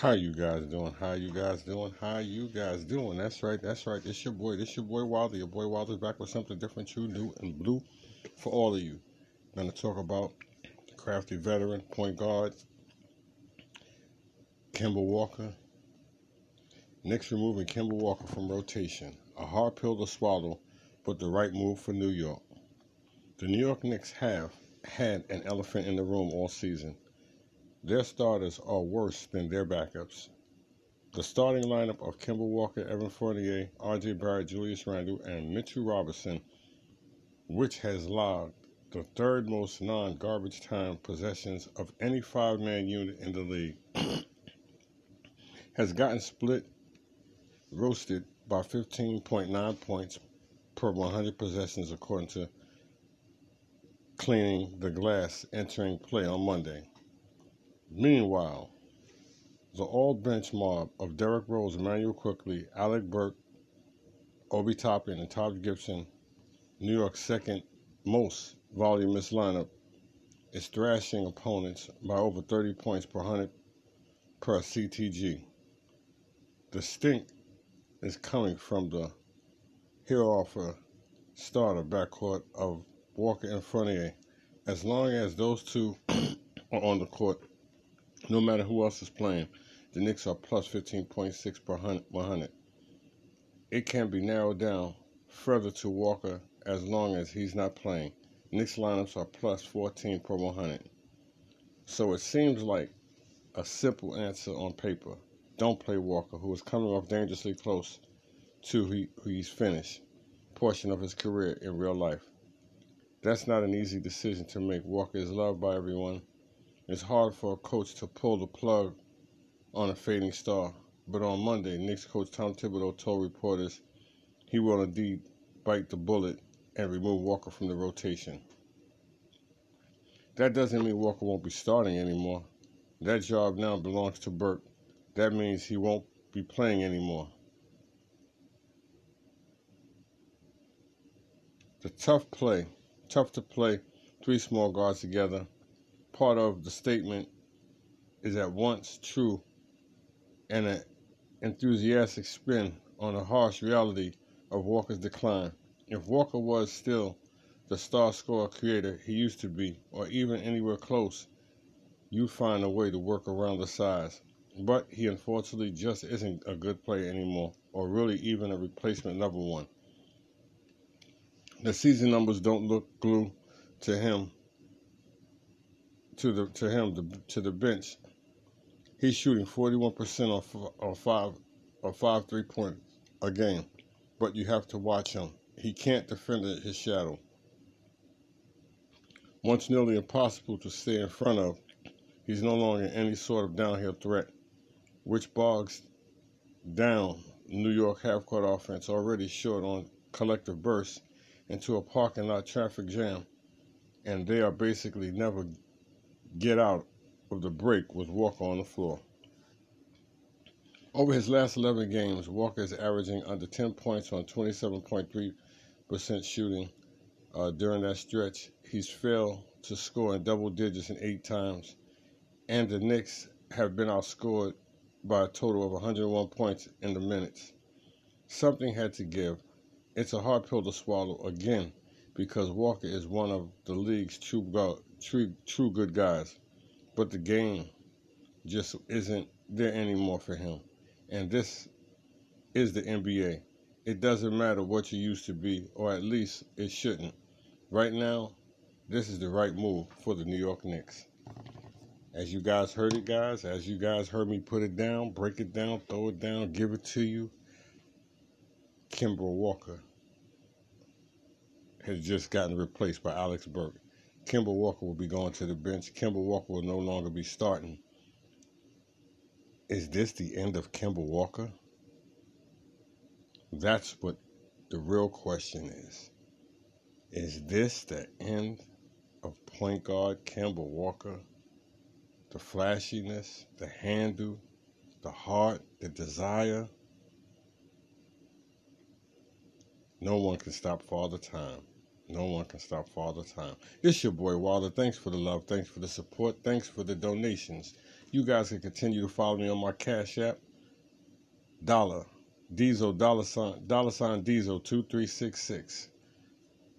How you guys doing? How you guys doing? How you guys doing? That's right. That's right. It's your boy. This your boy Wilder. Your boy Wilder's back with something different, true, new, and blue for all of you. I'm to talk about crafty veteran point guard Kemba Walker. Knicks removing Kemba Walker from rotation. A hard pill to swallow, but the right move for New York. The New York Knicks have had an elephant in the room all season their starters are worse than their backups. The starting lineup of Kemba Walker, Evan Fournier, R.J. Barrett, Julius Randle, and Mitchell Robinson, which has logged the third most non-garbage time possessions of any five-man unit in the league, has gotten split, roasted by 15.9 points per 100 possessions, according to cleaning the glass entering play on Monday. Meanwhile, the all bench mob of Derrick Rose, Immanuel Quickley, Alec Burks, Obi Toppin, and Taj Gibson, New York's second most voluminous lineup, is thrashing opponents by over 30 points per 100 per CTG. The stink is coming from the hereafter starter backcourt of Walker and Fournier. As long as those two are on the court, no matter who else is playing, the Knicks are plus 15.6 per 100. It can be narrowed down further to Walker as long as he's not playing. Knicks lineups are plus 14 per 100. So it seems like a simple answer on paper. Don't play Walker, who is coming off dangerously close to who he's finished portion of his career in real life. That's not an easy decision to make. Walker is loved by everyone it's hard for a coach to pull the plug on a fading star. But on Monday, Knicks coach Tom Thibodeau told reporters he will indeed bite the bullet and remove Walker from the rotation. That doesn't mean Walker won't be starting anymore. That job now belongs to Burke. That means he won't be playing anymore. The tough play, tough to play three small guards together part of the statement is at once true and an enthusiastic spin on the harsh reality of Walker's decline. If Walker was still the star scorer creator he used to be, or even anywhere close, you'd find a way to work around the size. But he unfortunately just isn't a good player anymore, or really even a replacement number one. The season numbers don't look glue to him to the to him the, to the bench, he's shooting 41% off or five or five three point a game, but you have to watch him. He can't defend his shadow. Once nearly impossible to stay in front of, he's no longer any sort of downhill threat, which bogs down New York half-court offense already short on collective bursts into a parking lot traffic jam, and they are basically never get out of the break with Walker on the floor. Over his last 11 games, Walker is averaging under 10 points on 27.3% shooting. Uh, during that stretch, he's failed to score in double digits in eight times, and the Knicks have been outscored by a total of 101 points in the minutes. Something had to give. It's a hard pill to swallow again because Walker is one of the league's true true, true good guys. But the game just isn't there anymore for him. And this is the NBA. It doesn't matter what you used to be, or at least it shouldn't. Right now, this is the right move for the New York Knicks. As you guys heard it, guys, as you guys heard me put it down, break it down, throw it down, give it to you, Kemba Walker has just gotten replaced by Alex Burks. Kemba Walker will be going to the bench. Kemba Walker will no longer be starting. Is this the end of Kemba Walker? That's what the real question is. Is this the end of point guard Kemba Walker? The flashiness, the handle, the heart, the desire? No one can stop Father Time. No one can stop Father Time. It's your boy Wilder. Thanks for the love. Thanks for the support. Thanks for the donations. You guys can continue to follow me on my Cash App, Dollar, Diesel, dollar sign, dollar sign Diesel 2366.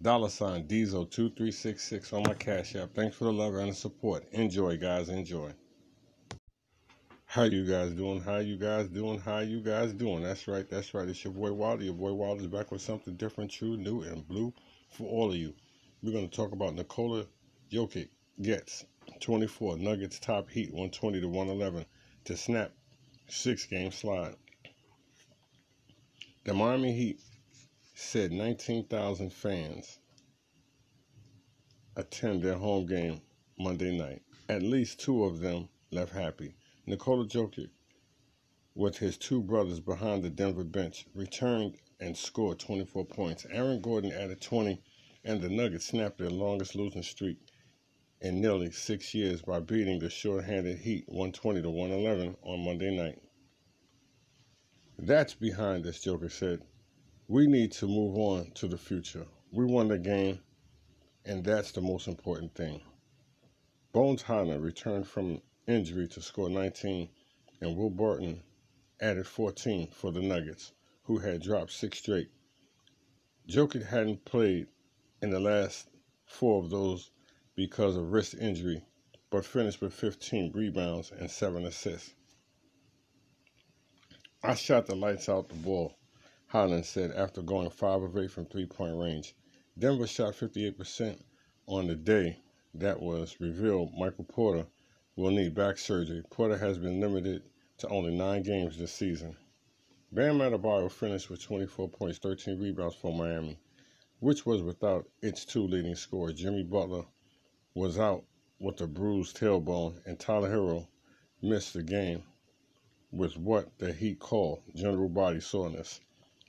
Dollar sign Diesel 2366 on my Cash App. Thanks for the love and the support. Enjoy, guys. Enjoy. How you guys doing? How you guys doing? How you guys doing? That's right. That's right. It's your boy Wilder. Your boy Wilder's back with something different, true, new, and blue for all of you. We're going to talk about Nikola Jokic gets 24 Nuggets top heat 120 to 111 to snap six game slide. The Miami Heat said 19,000 fans attend their home game Monday night. At least two of them left happy. Nikola Jokic, with his two brothers behind the Denver bench, returned and scored 24 points. Aaron Gordon added 20, and the Nuggets snapped their longest losing streak in nearly six years by beating the short-handed Heat 120 to 111 on Monday night. That's behind us, Joker said. We need to move on to the future. We won the game, and that's the most important thing. Bones Hyland returned from injury to score 19, and Will Barton added 14 for the Nuggets, who had dropped six straight. Jokic hadn't played in the last four of those because of wrist injury, but finished with 15 rebounds and 7 assists. I shot the lights out the ball, Hyland said after going 5 of 8 from three point range. Denver shot 58% on the day that was revealed Michael Porter will need back surgery. Porter has been limited to only nine games this season. Bam Adebayo finished with 24 points, 13 rebounds for Miami, which was without its two leading scorers. Jimmy Butler was out with a bruised tailbone, and Tyler Herro missed the game with what the Heat call general body soreness.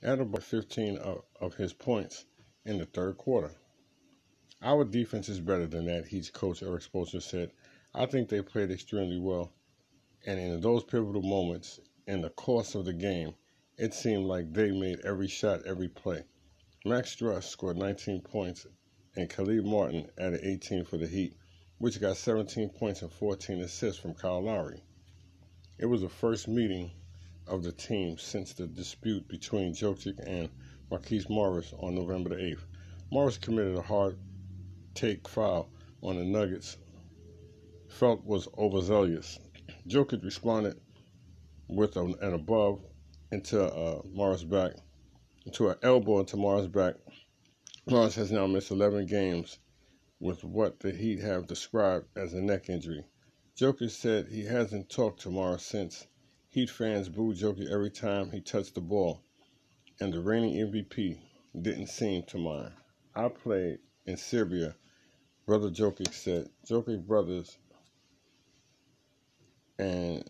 Adebayo 15 of, of his points in the third quarter. Our defense is better than that, Heat's coach Erik Spoelstra said. I think they played extremely well. And in those pivotal moments in the course of the game, it seemed like they made every shot, every play. Max Strus scored 19 points, and Caleb Martin added 18 for the Heat, which got 17 points and 14 assists from Kyle Lowry. It was the first meeting of the team since the dispute between Jokic and Markieff Morris on November the 8th. Morris committed a hard take foul on the Nuggets felt was overzealous. Jokic responded with an above into uh, Morris' back, into an elbow into Morris' back. Morris has now missed 11 games with what the Heat have described as a neck injury. Jokic said he hasn't talked to Morris since. Heat fans booed Jokic every time he touched the ball, and the reigning MVP didn't seem to mind. I played in Serbia, Brother Jokic said. Jokic brothers and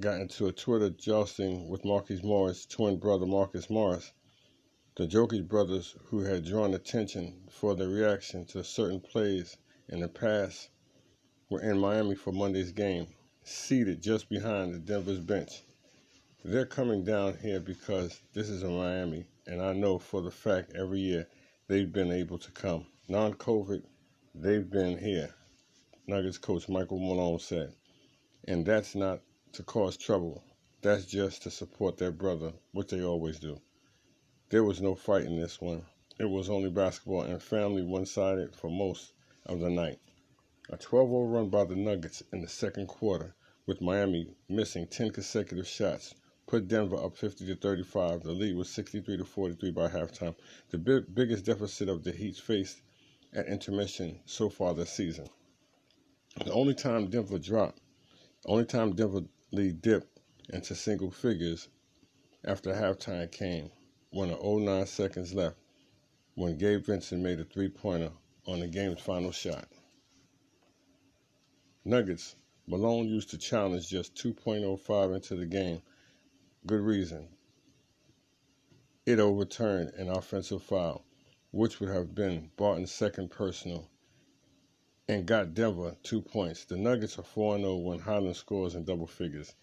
got into a Twitter jousting with Marcus Morris' twin brother Marcus Morris. The Jokic brothers, who had drawn attention for their reaction to certain plays in the past, were in Miami for Monday's game, seated just behind the Denver's bench. They're coming down here because this is in Miami, and I know for the fact every year they've been able to come. Non COVID, they've been here, Nuggets coach Michael Malone said. And that's not to cause trouble. That's just to support their brother, which they always do. There was no fight in this one. It was only basketball and family one sided for most of the night. A 12 0 run by the Nuggets in the second quarter, with Miami missing 10 consecutive shots, put Denver up 50 to 35. The lead was 63 to 43 by halftime, the big, biggest deficit of the Heat faced at intermission so far this season. The only time Denver dropped only time Denver lead dipped into single figures after halftime came when oh an 09 seconds left when Gabe Vincent made a three pointer on the game's final shot. Nuggets, Malone used to challenge just 2.05 into the game. Good reason. It overturned an offensive foul, which would have been Barton's second personal and got Denver two points. The Nuggets are 4 0 when Hyland scores in double figures.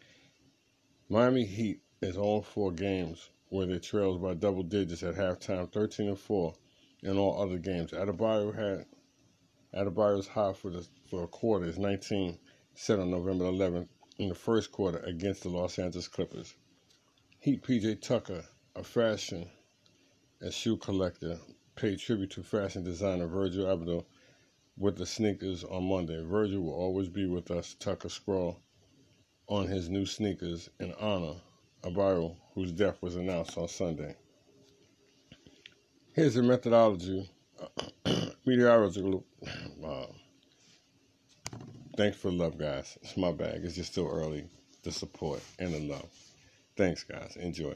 Miami Heat is on four games where they trailed by double digits at halftime, 13 and 4 in all other games. Adebayo had Adebayo's high for the for a quarter is 19, set on November 11th in the first quarter against the Los Angeles Clippers. Heat PJ Tucker, a fashion and shoe collector, paid tribute to fashion designer Virgil Abloh with the sneakers on Monday. Virgil will always be with us, Tucker scrawled on his new sneakers in honor of Abloh, whose death was announced on Sunday. Here's the methodology. Meteorological. Wow. Thanks for the love, guys. It's my bag. It's just still early. The support and the love. Thanks, guys. Enjoy.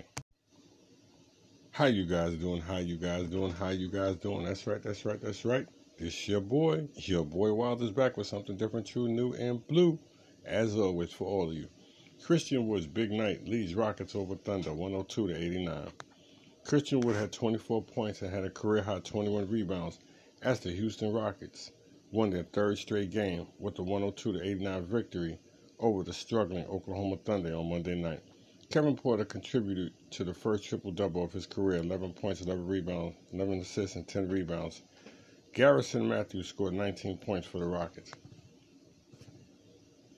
How you guys doing? How you guys doing? How you guys doing? That's right. That's right. That's right. This your boy. Your boy Wild is back with something different, true, new, and blue. As always, for all of you. Christian Wood's big night leads Rockets over Thunder 102 to 89. Christian Wood had 24 points and had a career high 21 rebounds as the Houston Rockets won their third straight game with the 102 to 89 victory over the struggling Oklahoma Thunder on Monday night. Kevin Porter contributed to the first triple double of his career 11 points, 11 rebounds, 11 assists, and 10 rebounds. Garrison Mathews scored 19 points for the Rockets.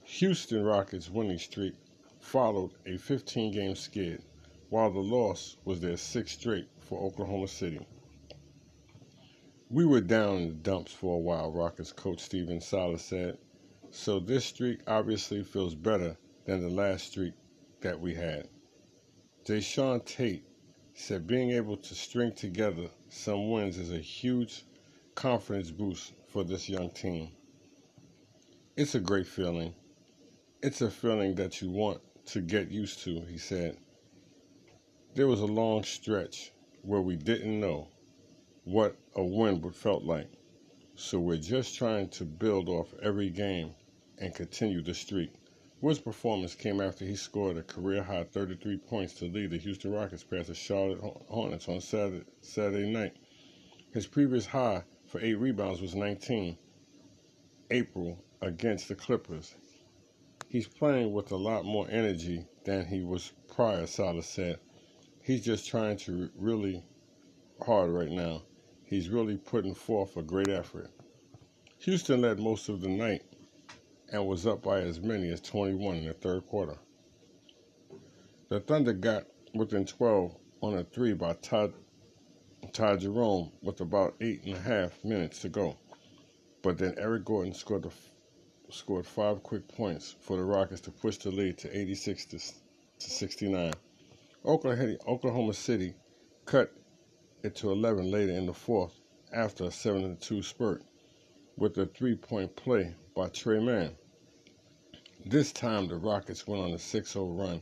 Houston Rockets' winning streak followed a 15 game skid, while the loss was their sixth straight for Oklahoma City. We were down in the dumps for a while, Rockets coach Stephen Silas said, so this streak obviously feels better than the last streak that we had. Jae'Sean Tate said being able to string together some wins is a huge confidence boost for this young team. It's a great feeling. It's a feeling that you want to get used to, he said. There was a long stretch where we didn't know what a win would felt like. So we're just trying to build off every game and continue the streak. Wood's performance came after he scored a career high 33 points to lead the Houston Rockets past the Charlotte Hornets on Saturday, Saturday night. His previous high for eight rebounds was 19 April against the Clippers. He's playing with a lot more energy than he was prior, Silas said. He's just trying to really hard right now. He's really putting forth a great effort. Houston led most of the night and was up by as many as 21 in the third quarter. The Thunder got within 12 on a three by Todd, Ty Jerome with about eight and a half minutes to go. But then Eric Gordon scored scored five quick points for the Rockets to push the lead to 86 to, to 69. Oklahoma, Oklahoma City cut it to 11 later in the fourth after a 7 2 spurt with a three point play by Tre Mann. This time the Rockets went on a 6 0 run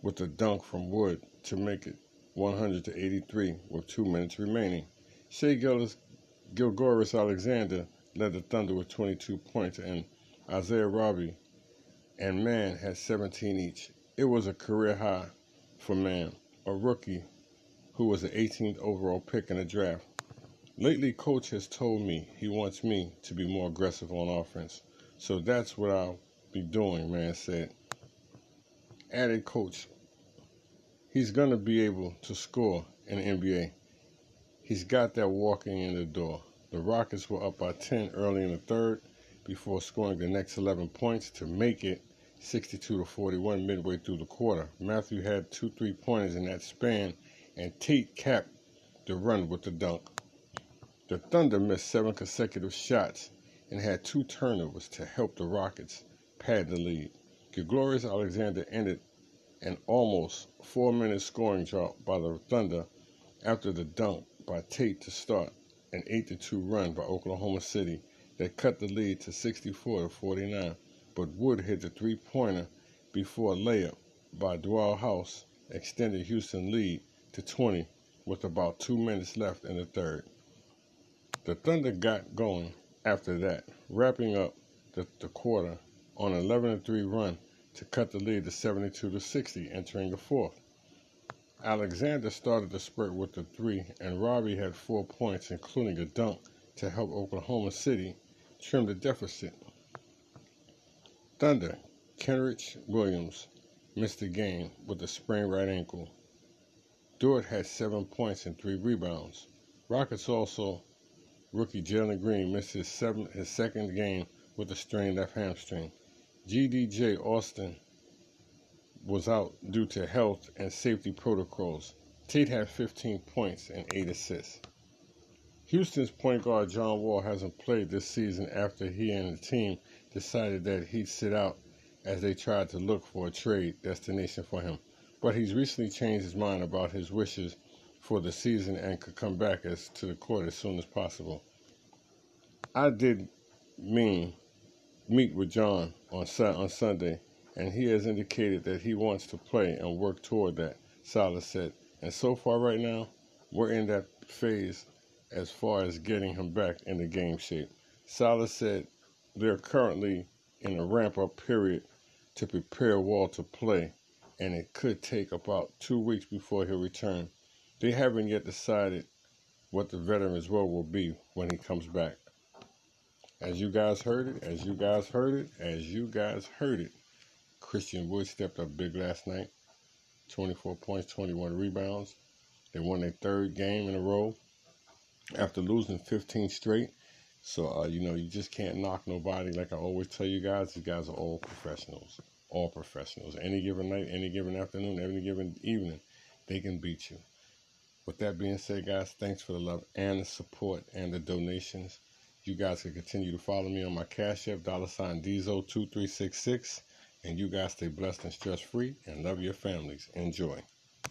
with a dunk from Wood to make it 100 to 83 with two minutes remaining. Shai Gillis, Gilgeous Alexander led the Thunder with 22 points, and Isaiah Roby and Mann had 17 each. It was a career high for Mann, a rookie who was the 18th overall pick in the draft. Lately, coach has told me he wants me to be more aggressive on offense. So that's what I'll be doing, Mann said. Added coach, he's going to be able to score in the NBA. He's got that walking in the door. The Rockets were up by 10 early in the third before scoring the next 11 points to make it 62 to 41 midway through the quarter. Matthew had two three pointers in that span, and Tate capped the run with the dunk. The Thunder missed seven consecutive shots and had two turnovers to help the Rockets pad the lead. Gilgeous Alexander ended an almost four minute scoring drought by the Thunder after the dunk by Tate to start an 8 2 run by Oklahoma City that cut the lead to 64 to 49. But Wood hit the three pointer before a layup by Danuel House extended Houston lead to 20 with about two minutes left in the third. The Thunder got going after that, wrapping up the, the quarter on an 11 3 run to cut the lead to 72 to 60 entering the fourth. Alexander started the spurt with the three, and Roby had four points, including a dunk, to help Oklahoma City trim the deficit. Thunder, Kenrich Williams missed the game with a sprained right ankle. Dort had seven points and three rebounds. Rockets also Rookie Jalen Green missed his, seventh, his second game with a strained left hamstring. GDJ Austin was out due to health and safety protocols. Tate had 15 points and 8 assists. Houston's point guard John Wall hasn't played this season after he and the team decided that he'd sit out as they tried to look for a trade destination for him. But he's recently changed his mind about his wishes for the season and could come back as to the court as soon as possible. I did mean meet with John on on Sunday, and he has indicated that he wants to play and work toward that. Silas said, and so far right now, we're in that phase as far as getting him back in the game shape. Silas said they're currently in a ramp up period to prepare Wall to play, and it could take about two weeks before he'll return. They haven't yet decided what the veteran's role will be when he comes back. As you guys heard it, as you guys heard it, as you guys heard it, Christian Wood stepped up big last night. 24 points, 21 rebounds. They won their third game in a row after losing 15 straight. So, uh, you know, you just can't knock nobody. Like I always tell you guys, these guys are all professionals. All professionals. Any given night, any given afternoon, any given evening, they can beat you. With that being said, guys, thanks for the love and the support and the donations. You guys can continue to follow me on my Cash App, dollar sign Diesel2366. And you guys stay blessed and stress free and love your families. Enjoy.